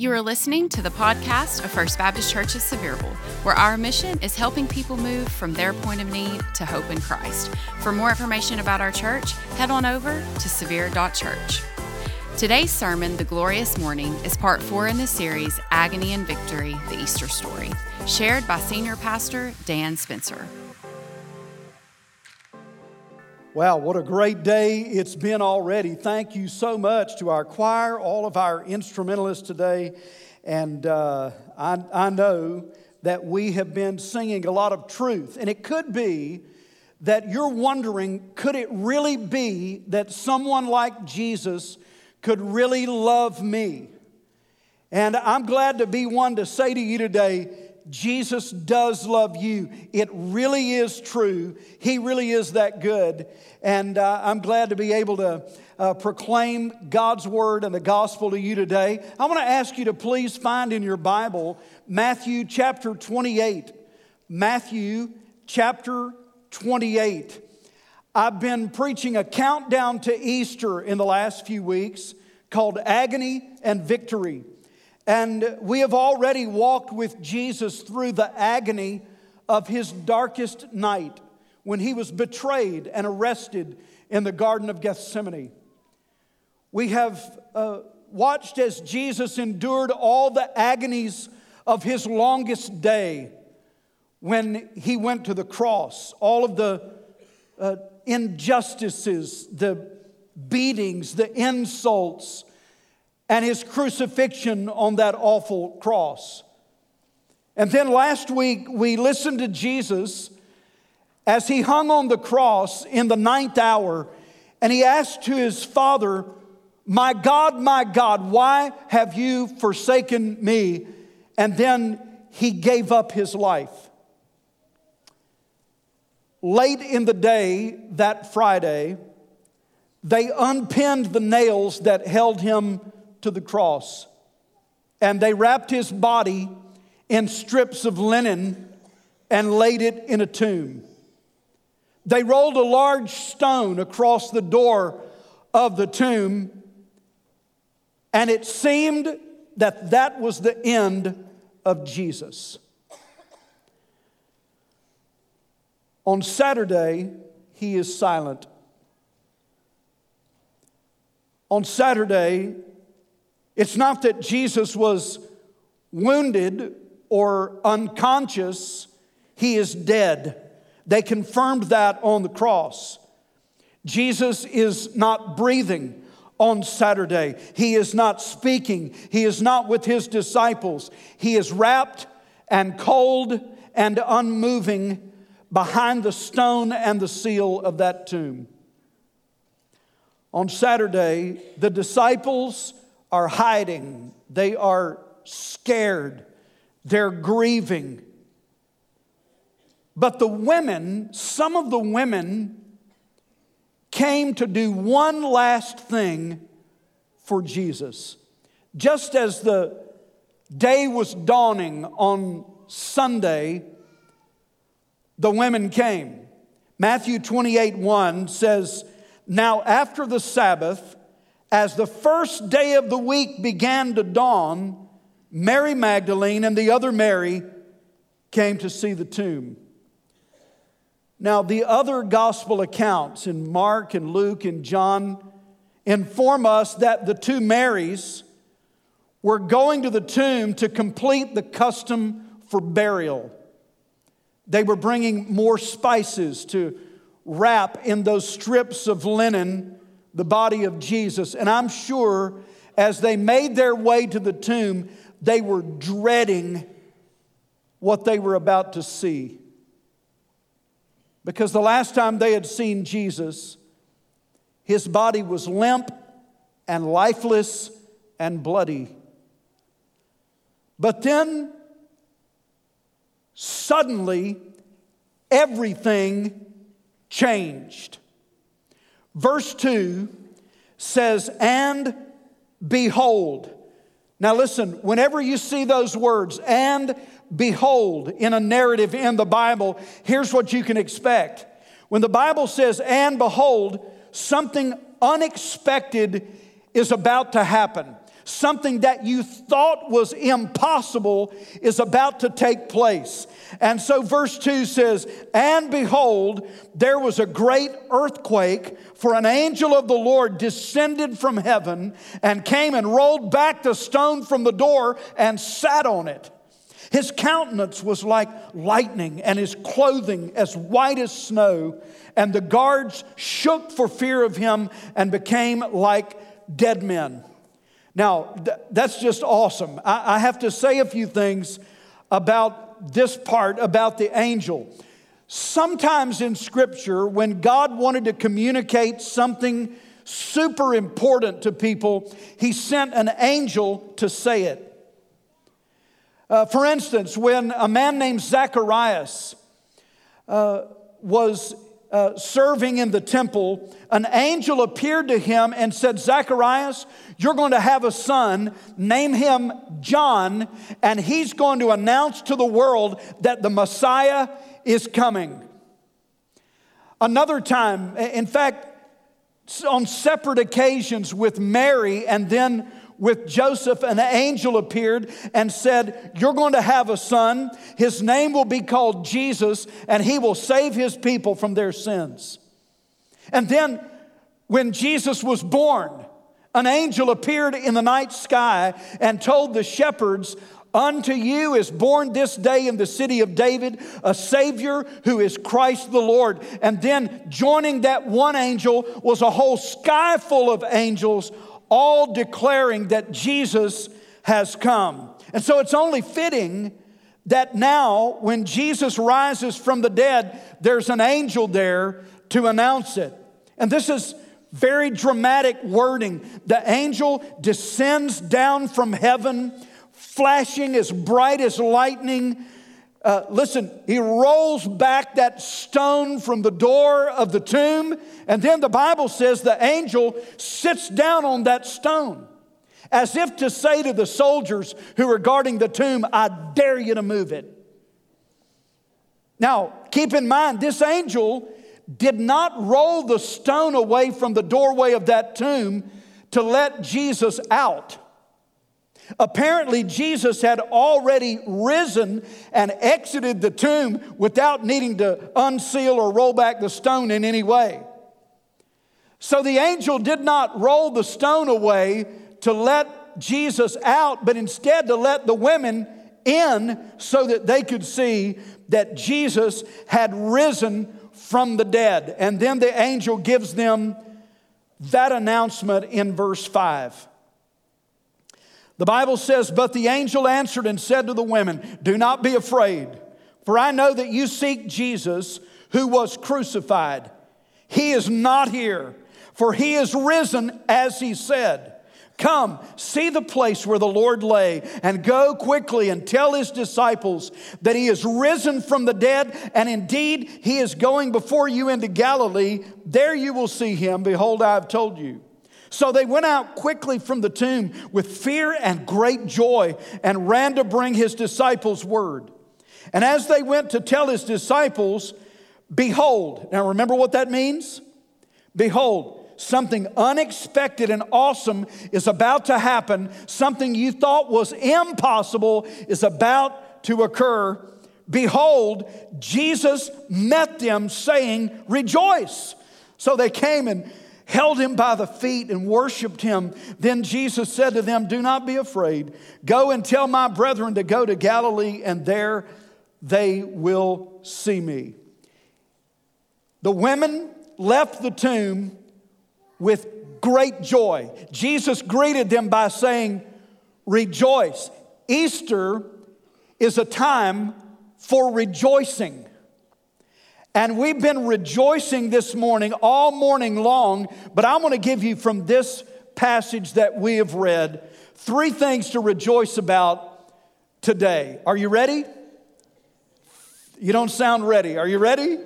You are listening to the podcast of First Baptist Church of Sevierville, where our mission is helping people move from their point of need to hope in Christ. For more information about our church, head on over to severe.church. Today's sermon, The Glorious Morning, is part four in the series Agony and Victory The Easter Story, shared by Senior Pastor Dan Spencer. Wow, what a great day it's been already. Thank you so much to our choir, all of our instrumentalists today. And uh, I, I know that we have been singing a lot of truth. And it could be that you're wondering could it really be that someone like Jesus could really love me? And I'm glad to be one to say to you today Jesus does love you. It really is true. He really is that good. And uh, I'm glad to be able to uh, proclaim God's word and the gospel to you today. I want to ask you to please find in your Bible Matthew chapter 28. Matthew chapter 28. I've been preaching a countdown to Easter in the last few weeks called Agony and Victory. And we have already walked with Jesus through the agony of his darkest night when he was betrayed and arrested in the Garden of Gethsemane. We have uh, watched as Jesus endured all the agonies of his longest day when he went to the cross, all of the uh, injustices, the beatings, the insults, and his crucifixion on that awful cross. And then last week, we listened to Jesus as he hung on the cross in the ninth hour, and he asked to his Father, My God, my God, why have you forsaken me? And then he gave up his life. Late in the day that Friday, they unpinned the nails that held him to the cross. And they wrapped his body in strips of linen and laid it in a tomb. They rolled a large stone across the door of the tomb, and it seemed that that was the end of Jesus. On Saturday, he is silent. On Saturday, it's not that Jesus was wounded or unconscious, he is dead. They confirmed that on the cross. Jesus is not breathing on Saturday. He is not speaking. He is not with his disciples. He is wrapped and cold and unmoving behind the stone and the seal of that tomb. On Saturday, the disciples are hiding, they are scared, they're grieving. But the women, some of the women, came to do one last thing for Jesus. Just as the day was dawning on Sunday, the women came. Matthew 28 1 says, Now after the Sabbath, as the first day of the week began to dawn, Mary Magdalene and the other Mary came to see the tomb. Now, the other gospel accounts in Mark and Luke and John inform us that the two Marys were going to the tomb to complete the custom for burial. They were bringing more spices to wrap in those strips of linen the body of Jesus. And I'm sure as they made their way to the tomb, they were dreading what they were about to see. Because the last time they had seen Jesus, his body was limp and lifeless and bloody. But then, suddenly, everything changed. Verse 2 says, And behold. Now listen, whenever you see those words, and behold, in a narrative in the Bible, here's what you can expect. When the Bible says, and behold, something unexpected is about to happen. Something that you thought was impossible is about to take place. And so, verse 2 says, And behold, there was a great earthquake, for an angel of the Lord descended from heaven and came and rolled back the stone from the door and sat on it. His countenance was like lightning, and his clothing as white as snow. And the guards shook for fear of him and became like dead men. Now, th- that's just awesome. I-, I have to say a few things about this part about the angel. Sometimes in Scripture, when God wanted to communicate something super important to people, He sent an angel to say it. Uh, for instance, when a man named Zacharias uh, was uh, serving in the temple, an angel appeared to him and said, Zacharias, you're going to have a son, name him John, and he's going to announce to the world that the Messiah is coming. Another time, in fact, on separate occasions with Mary and then with Joseph, an angel appeared and said, You're going to have a son. His name will be called Jesus, and he will save his people from their sins. And then, when Jesus was born, an angel appeared in the night sky and told the shepherds, Unto you is born this day in the city of David a Savior who is Christ the Lord. And then joining that one angel was a whole sky full of angels all declaring that Jesus has come. And so it's only fitting that now, when Jesus rises from the dead, there's an angel there to announce it. And this is very dramatic wording. The angel descends down from heaven, flashing as bright as lightning. Uh, listen, he rolls back that stone from the door of the tomb, and then the Bible says the angel sits down on that stone as if to say to the soldiers who are guarding the tomb, I dare you to move it. Now, keep in mind, this angel did not roll the stone away from the doorway of that tomb to let Jesus out. Apparently, Jesus had already risen and exited the tomb without needing to unseal or roll back the stone in any way. So the angel did not roll the stone away to let Jesus out, but instead to let the women in so that they could see that Jesus had risen from the dead. And then the angel gives them that announcement in verse 5. The Bible says, But the angel answered and said to the women, Do not be afraid, for I know that you seek Jesus who was crucified. He is not here, for he is risen as he said. Come, see the place where the Lord lay, and go quickly and tell his disciples that he is risen from the dead, and indeed he is going before you into Galilee. There you will see him. Behold, I have told you. So they went out quickly from the tomb with fear and great joy and ran to bring his disciples word. And as they went to tell his disciples, behold, now remember what that means? Behold, something unexpected and awesome is about to happen. Something you thought was impossible is about to occur. Behold, Jesus met them saying, Rejoice. So they came and held him by the feet and worshiped him. Then Jesus said to them, Do not be afraid. Go and tell my brethren to go to Galilee, and there they will see me. The women left the tomb with great joy. Jesus greeted them by saying, Rejoice. Easter is a time for rejoicing. And we've been rejoicing this morning, all morning long, but I want to give you from this passage that we have read three things to rejoice about today. Are you ready? You don't sound ready. Are you ready?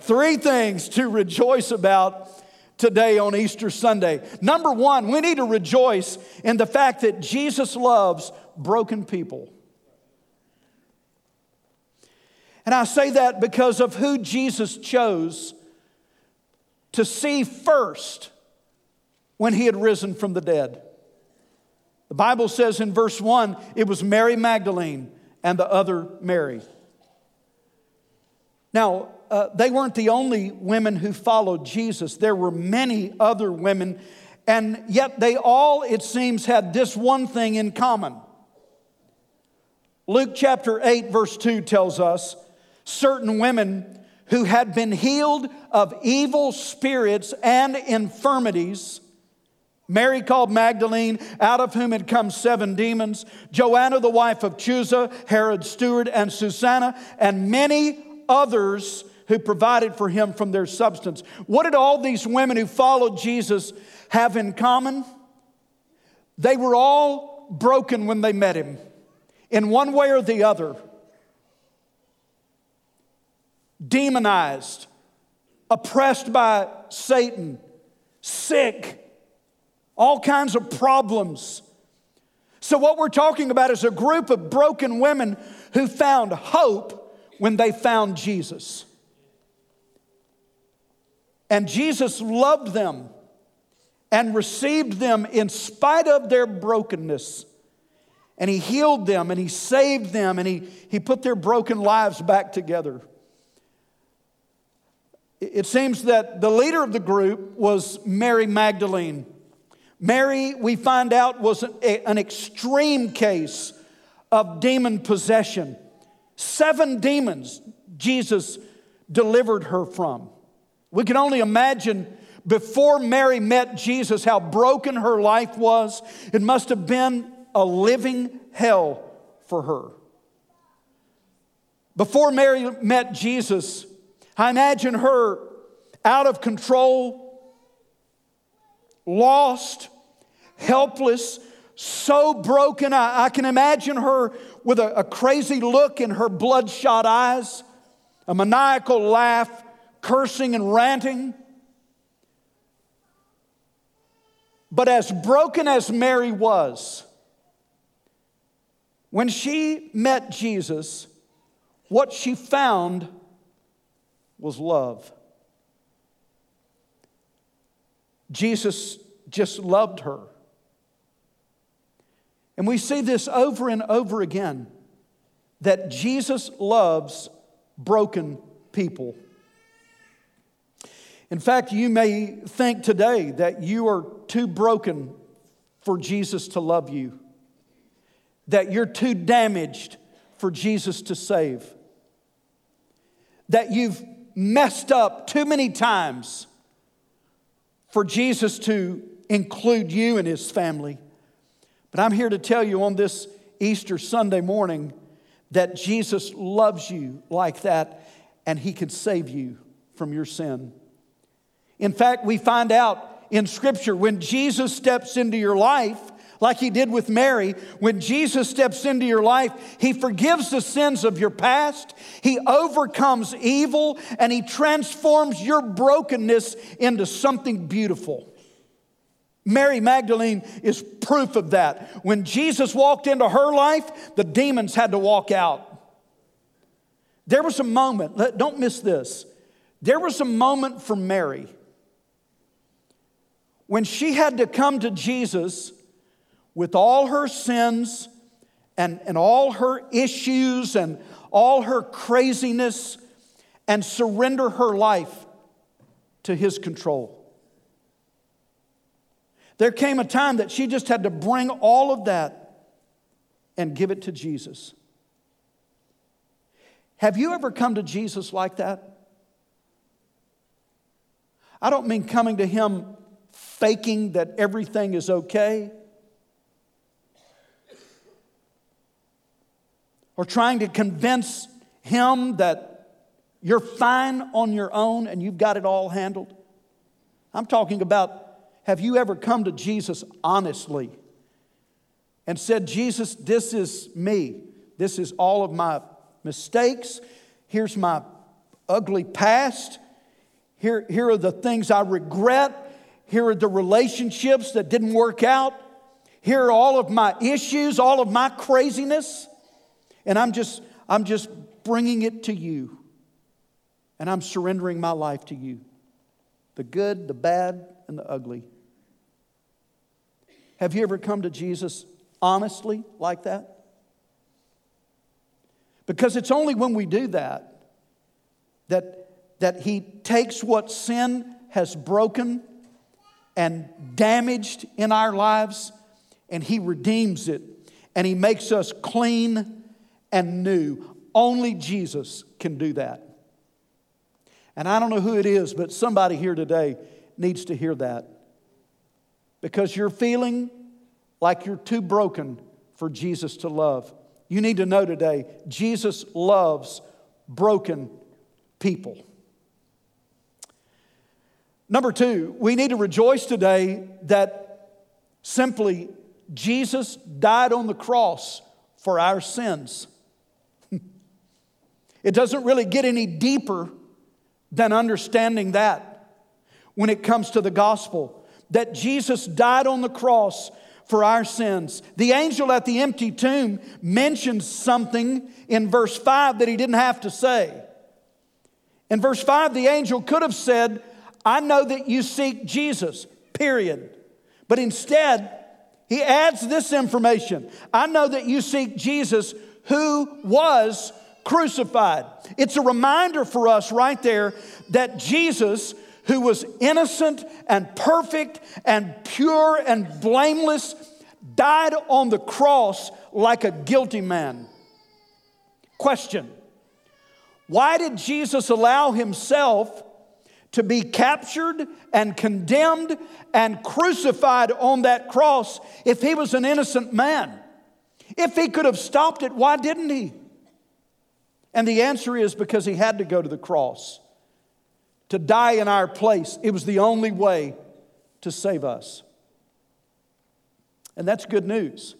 Three things to rejoice about today on Easter Sunday. Number one, we need to rejoice in the fact that Jesus loves broken people. And I say that because of who Jesus chose to see first when he had risen from the dead. The Bible says in verse 1 it was Mary Magdalene and the other Mary. Now, uh, they weren't the only women who followed Jesus. There were many other women, and yet they all, it seems, had this one thing in common. Luke chapter 8, verse 2 tells us certain women who had been healed of evil spirits and infirmities. Mary called Magdalene, out of whom had come seven demons, Joanna, the wife of Chuza, Herod's steward, and Susanna, and many others who provided for him from their substance. What did all these women who followed Jesus have in common? They were all broken when they met him, in one way or the other. Demonized, oppressed by Satan, sick, all kinds of problems. So, what we're talking about is a group of broken women who found hope when they found Jesus. And Jesus loved them and received them in spite of their brokenness. And he healed them and he saved them and he, he put their broken lives back together. It seems that the leader of the group was Mary Magdalene. Mary, we find out, was an extreme case of demon possession. Seven demons Jesus delivered her from. We can only imagine before Mary met Jesus how broken her life was. It must have been a living hell for her. Before Mary met Jesus, I imagine her out of control, lost, helpless, so broken. I, I can imagine her with a, a crazy look in her bloodshot eyes, a maniacal laugh cursing and ranting. But as broken as Mary was, when she met Jesus, what she found was love. Jesus just loved her. And we see this over and over again that Jesus loves broken people. In fact, you may think today that you are too broken for Jesus to love you, that you're too damaged for Jesus to save, that you've messed up too many times for Jesus to include you in his family. But I'm here to tell you on this Easter Sunday morning that Jesus loves you like that and he can save you from your sin. In fact, we find out in Scripture when Jesus steps into your life, like he did with Mary, when Jesus steps into your life, he forgives the sins of your past, he overcomes evil, and he transforms your brokenness into something beautiful. Mary Magdalene is proof of that. When Jesus walked into her life, the demons had to walk out. There was a moment, don't miss this. There was a moment for Mary when she had to come to Jesus with all her sins and, and all her issues and all her craziness and surrender her life to his control. There came a time that she just had to bring all of that and give it to Jesus. Have you ever come to Jesus like that? I don't mean coming to him faking that everything is okay, or trying to convince him that you're fine on your own and you've got it all handled. I'm talking about have you ever come to Jesus honestly and said, Jesus, this is me. This is all of my mistakes. Here's my ugly past. Here, here are the things I regret. Here are the relationships that didn't work out. Here are all of my issues, all of my craziness. And I'm just, I'm just bringing it to you. And I'm surrendering my life to you the good, the bad, and the ugly. Have you ever come to Jesus honestly like that? Because it's only when we do that that, that He takes what sin has broken and damaged in our lives and He redeems it and He makes us clean and new. Only Jesus can do that. And I don't know who it is, but somebody here today needs to hear that. Because you're feeling like you're too broken for Jesus to love. You need to know today Jesus loves broken people. Number two, we need to rejoice today that simply Jesus died on the cross for our sins. It doesn't really get any deeper than understanding that when it comes to the gospel that Jesus died on the cross for our sins. The angel at the empty tomb mentions something in verse 5 that he didn't have to say. In verse 5, the angel could have said, I know that you seek Jesus, period. But instead, he adds this information I know that you seek Jesus who was crucified. It's a reminder for us right there that Jesus, who was innocent and perfect and pure and blameless, died on the cross like a guilty man. Question Why did Jesus allow himself to be captured and condemned and crucified on that cross if he was an innocent man? If he could have stopped it, why didn't he? And the answer is because he had to go to the cross to die in our place. It was the only way to save us. And that's good news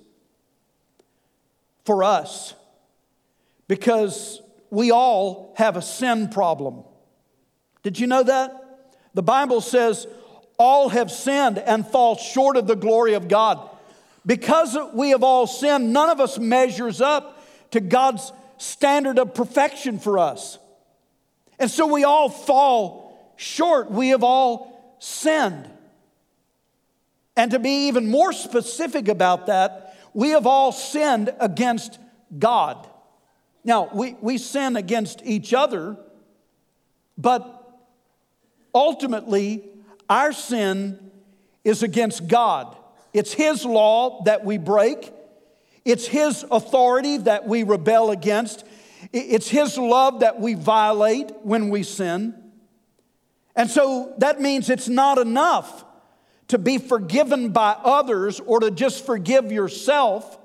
for us because we all have a sin problem. Did you know that? The Bible says all have sinned and fall short of the glory of God. Because we have all sinned, none of us measures up to God's standard of perfection for us. And so we all fall short. We have all sinned. And to be even more specific about that, we have all sinned against God. Now, we, we sin against each other, but ultimately, our sin is against God. It's His law that we break, it's His authority that we rebel against, it's His love that we violate when we sin. And so that means it's not enough to be forgiven by others or to just forgive yourself.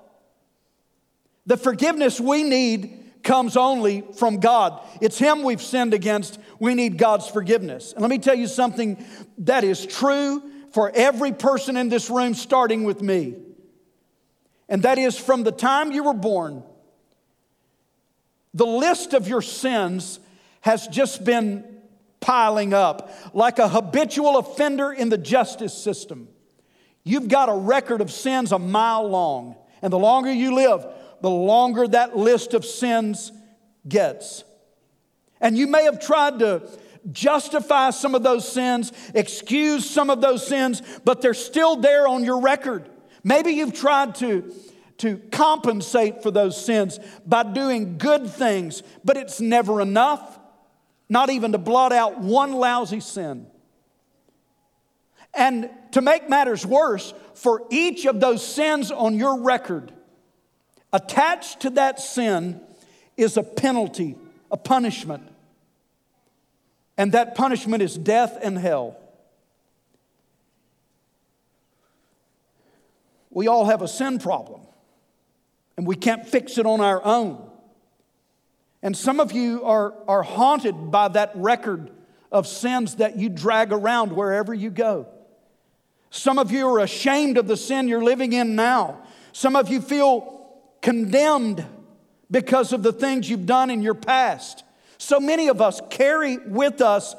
The forgiveness we need comes only from God. It's Him we've sinned against. We need God's forgiveness. And let me tell you something that is true for every person in this room, starting with me. And that is from the time you were born, the list of your sins has just been piling up like a habitual offender in the justice system. You've got a record of sins a mile long. And the longer you live, the longer that list of sins gets. And you may have tried to justify some of those sins, excuse some of those sins, but they're still there on your record. Maybe you've tried to, to compensate for those sins by doing good things, but it's never enough, not even to blot out one lousy sin. And to make matters worse, for each of those sins on your record, attached to that sin is a penalty, a punishment. And that punishment is death and hell. We all have a sin problem, and we can't fix it on our own. And some of you are, are haunted by that record of sins that you drag around wherever you go. Some of you are ashamed of the sin you're living in now. Some of you feel condemned because of the things you've done in your past. So many of us carry with us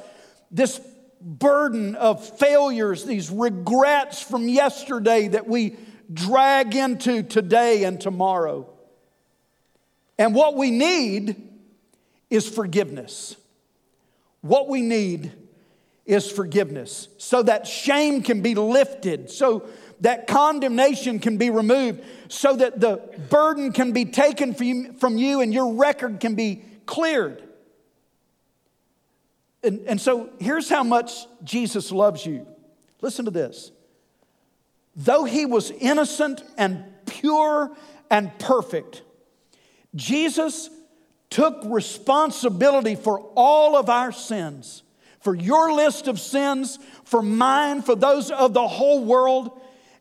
this burden of failures, these regrets from yesterday that we drag into today and tomorrow. And what we need is forgiveness. What we need is forgiveness so that shame can be lifted, so that condemnation can be removed, so that the burden can be taken from you and your record can be cleared. And, and so here's how much Jesus loves you. Listen to this. Though he was innocent and pure and perfect, Jesus took responsibility for all of our sins, for your list of sins, for mine, for those of the whole world,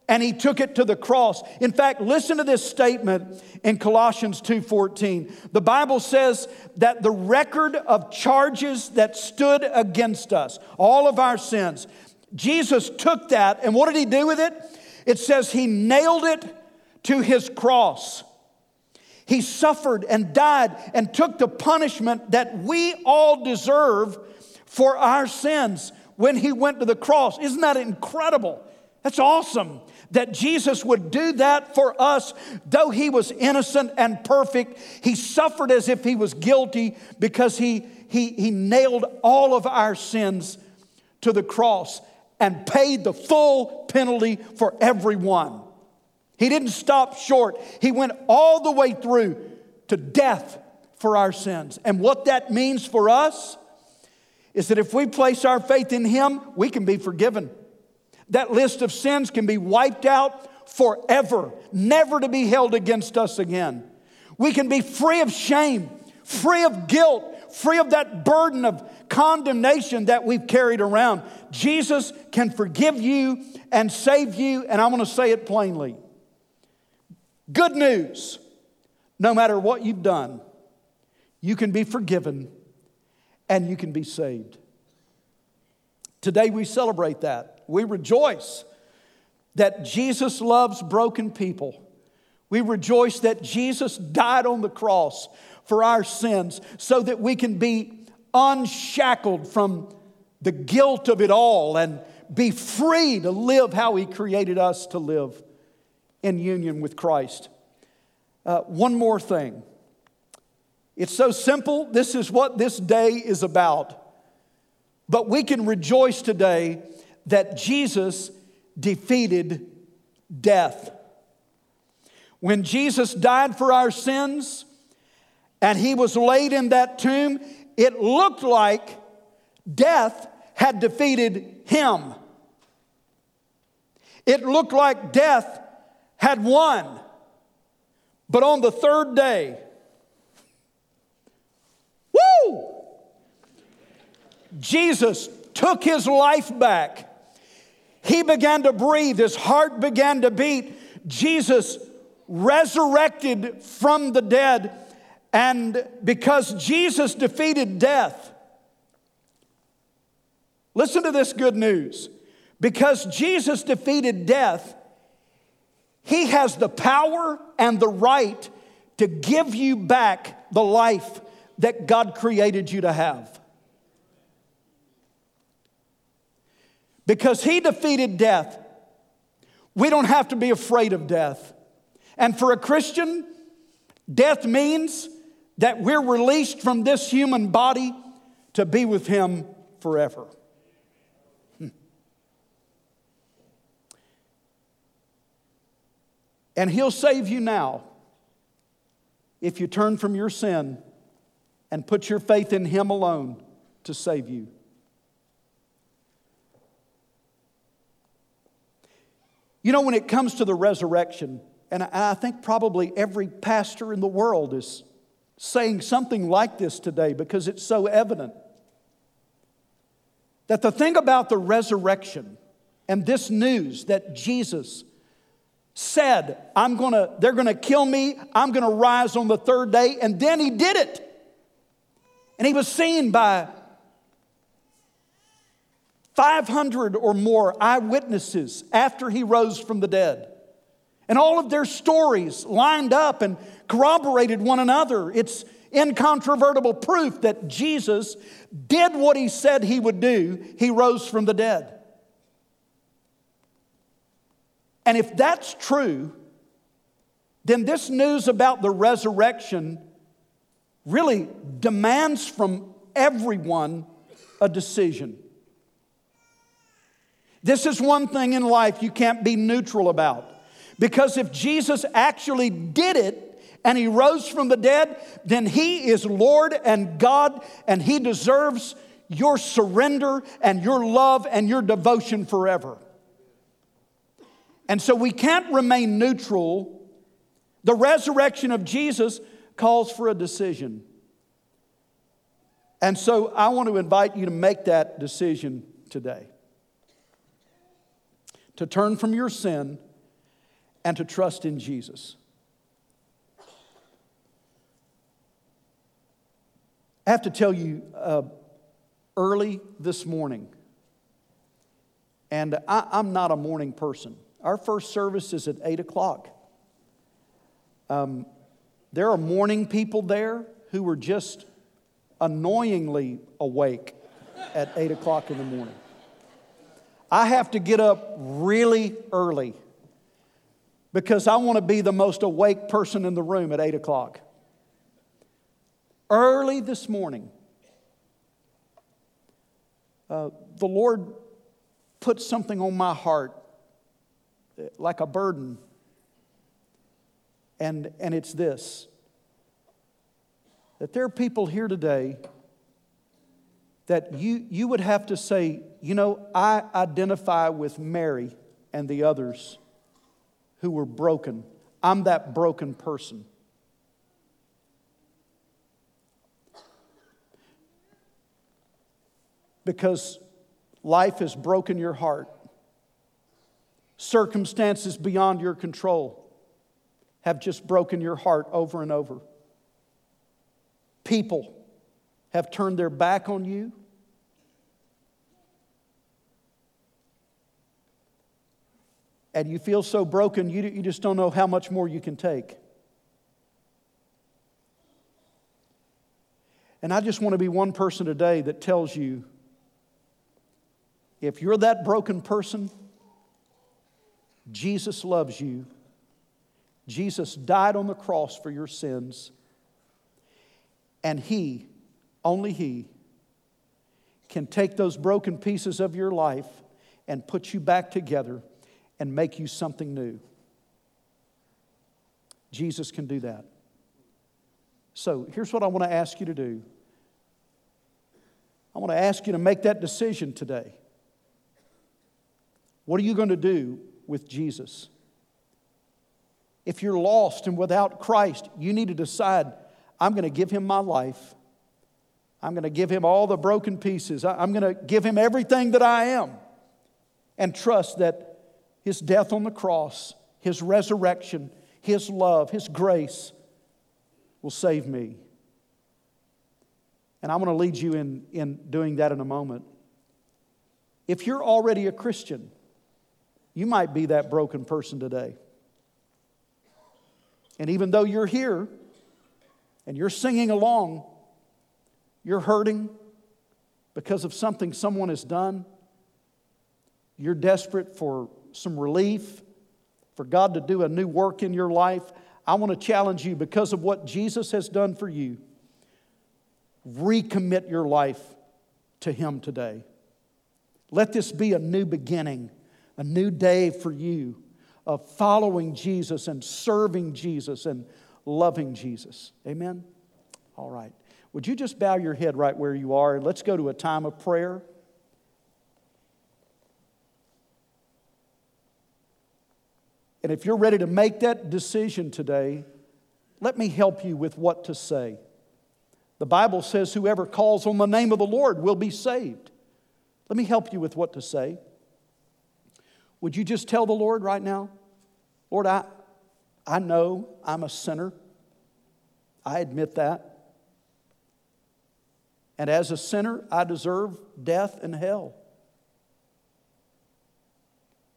and he took it to the cross. In fact, listen to this statement in Colossians 2:14. The Bible says that the record of charges that stood against us, all of our sins, Jesus took that and what did he do with it? It says he nailed it to his cross. He suffered and died and took the punishment that we all deserve for our sins when he went to the cross. Isn't that incredible? That's awesome that Jesus would do that for us, though he was innocent and perfect. He suffered as if he was guilty because he, he, he nailed all of our sins to the cross and paid the full penalty for everyone. He didn't stop short, he went all the way through to death for our sins. And what that means for us is that if we place our faith in him, we can be forgiven. That list of sins can be wiped out forever, never to be held against us again. We can be free of shame, free of guilt, free of that burden of condemnation that we've carried around. Jesus can forgive you and save you, and I'm going to say it plainly. Good news no matter what you've done, you can be forgiven and you can be saved. Today we celebrate that. We rejoice that Jesus loves broken people. We rejoice that Jesus died on the cross for our sins so that we can be unshackled from the guilt of it all and be free to live how He created us to live in union with Christ. Uh, one more thing. It's so simple. This is what this day is about. But we can rejoice today that Jesus defeated death. When Jesus died for our sins and he was laid in that tomb, it looked like death had defeated him. It looked like death had won. But on the third day, woo! Jesus took his life back he began to breathe, his heart began to beat. Jesus resurrected from the dead, and because Jesus defeated death, listen to this good news. Because Jesus defeated death, he has the power and the right to give you back the life that God created you to have. Because he defeated death, we don't have to be afraid of death. And for a Christian, death means that we're released from this human body to be with him forever. And he'll save you now if you turn from your sin and put your faith in him alone to save you. You know, when it comes to the resurrection, and I think probably every pastor in the world is saying something like this today because it's so evident that the thing about the resurrection and this news that Jesus said, I'm gonna, they're gonna kill me, I'm gonna rise on the third day, and then he did it. And he was seen by 500 or more eyewitnesses after he rose from the dead. And all of their stories lined up and corroborated one another. It's incontrovertible proof that Jesus did what he said he would do. He rose from the dead. And if that's true, then this news about the resurrection really demands from everyone a decision. This is one thing in life you can't be neutral about. Because if Jesus actually did it and he rose from the dead, then he is Lord and God and he deserves your surrender and your love and your devotion forever. And so we can't remain neutral. The resurrection of Jesus calls for a decision. And so I want to invite you to make that decision today to turn from your sin and to trust in Jesus. I have to tell you, uh, early this morning, and I, am not a morning person. Our first service is at 8 o'clock. Um, there are morning people there who were just annoyingly awake at 8 o'clock in the morning. I have to get up really early because I want to be the most awake person in the room at 8 o'clock. Early this morning, uh, the Lord put something on my heart like a burden. And, and it's this that there are people here today that you, you would have to say, you know, I identify with Mary and the others who were broken. I'm that broken person. Because life has broken your heart, circumstances beyond your control have just broken your heart over and over. People have turned their back on you. And you feel so broken, you, you just don't know how much more you can take. And I just want to be one person today that tells you if you're that broken person, Jesus loves you. Jesus died on the cross for your sins. And He only He can take those broken pieces of your life and put you back together and make you something new. Jesus can do that. So here's what I want to ask you to do I want to ask you to make that decision today. What are you going to do with Jesus? If you're lost and without Christ, you need to decide I'm going to give him my life. I'm going to give him all the broken pieces. I'm going to give him everything that I am and trust that his death on the cross, his resurrection, his love, his grace will save me. And I'm going to lead you in, in doing that in a moment. If you're already a Christian, you might be that broken person today. And even though you're here and you're singing along, you're hurting because of something someone has done. You're desperate for some relief, for God to do a new work in your life. I want to challenge you because of what Jesus has done for you. Recommit your life to Him today. Let this be a new beginning, a new day for you of following Jesus and serving Jesus and loving Jesus. Amen? All right. Would you just bow your head right where you are and let's go to a time of prayer? And if you're ready to make that decision today, let me help you with what to say. The Bible says, Whoever calls on the name of the Lord will be saved. Let me help you with what to say. Would you just tell the Lord right now, Lord, I, I know I'm a sinner. I admit that. And as a sinner, I deserve death and hell.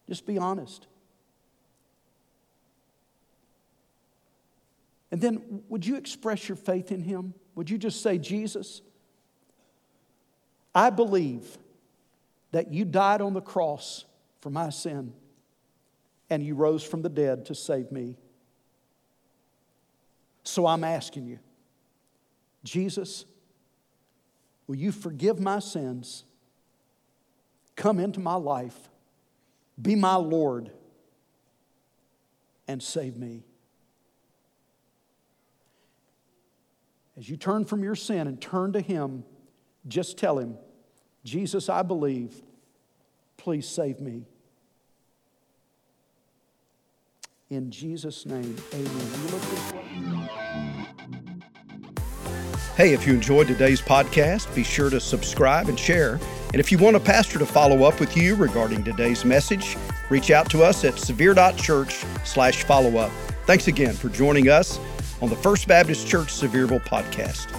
Just be honest. And then, would you express your faith in Him? Would you just say, Jesus, I believe that you died on the cross for my sin and you rose from the dead to save me. So I'm asking you, Jesus, Will you forgive my sins? Come into my life Be my Lord and save me. As you turn from your sin and turn to Him, just tell Him, Jesus, I believe. Please save me. In Jesus' name, amen. Hey, if you enjoyed today's podcast, be sure to subscribe and share. And if you want a pastor to follow up with you regarding today's message, reach out to us at severe.church slash follow up. Thanks again for joining us on the First Baptist Church Sevierville podcast.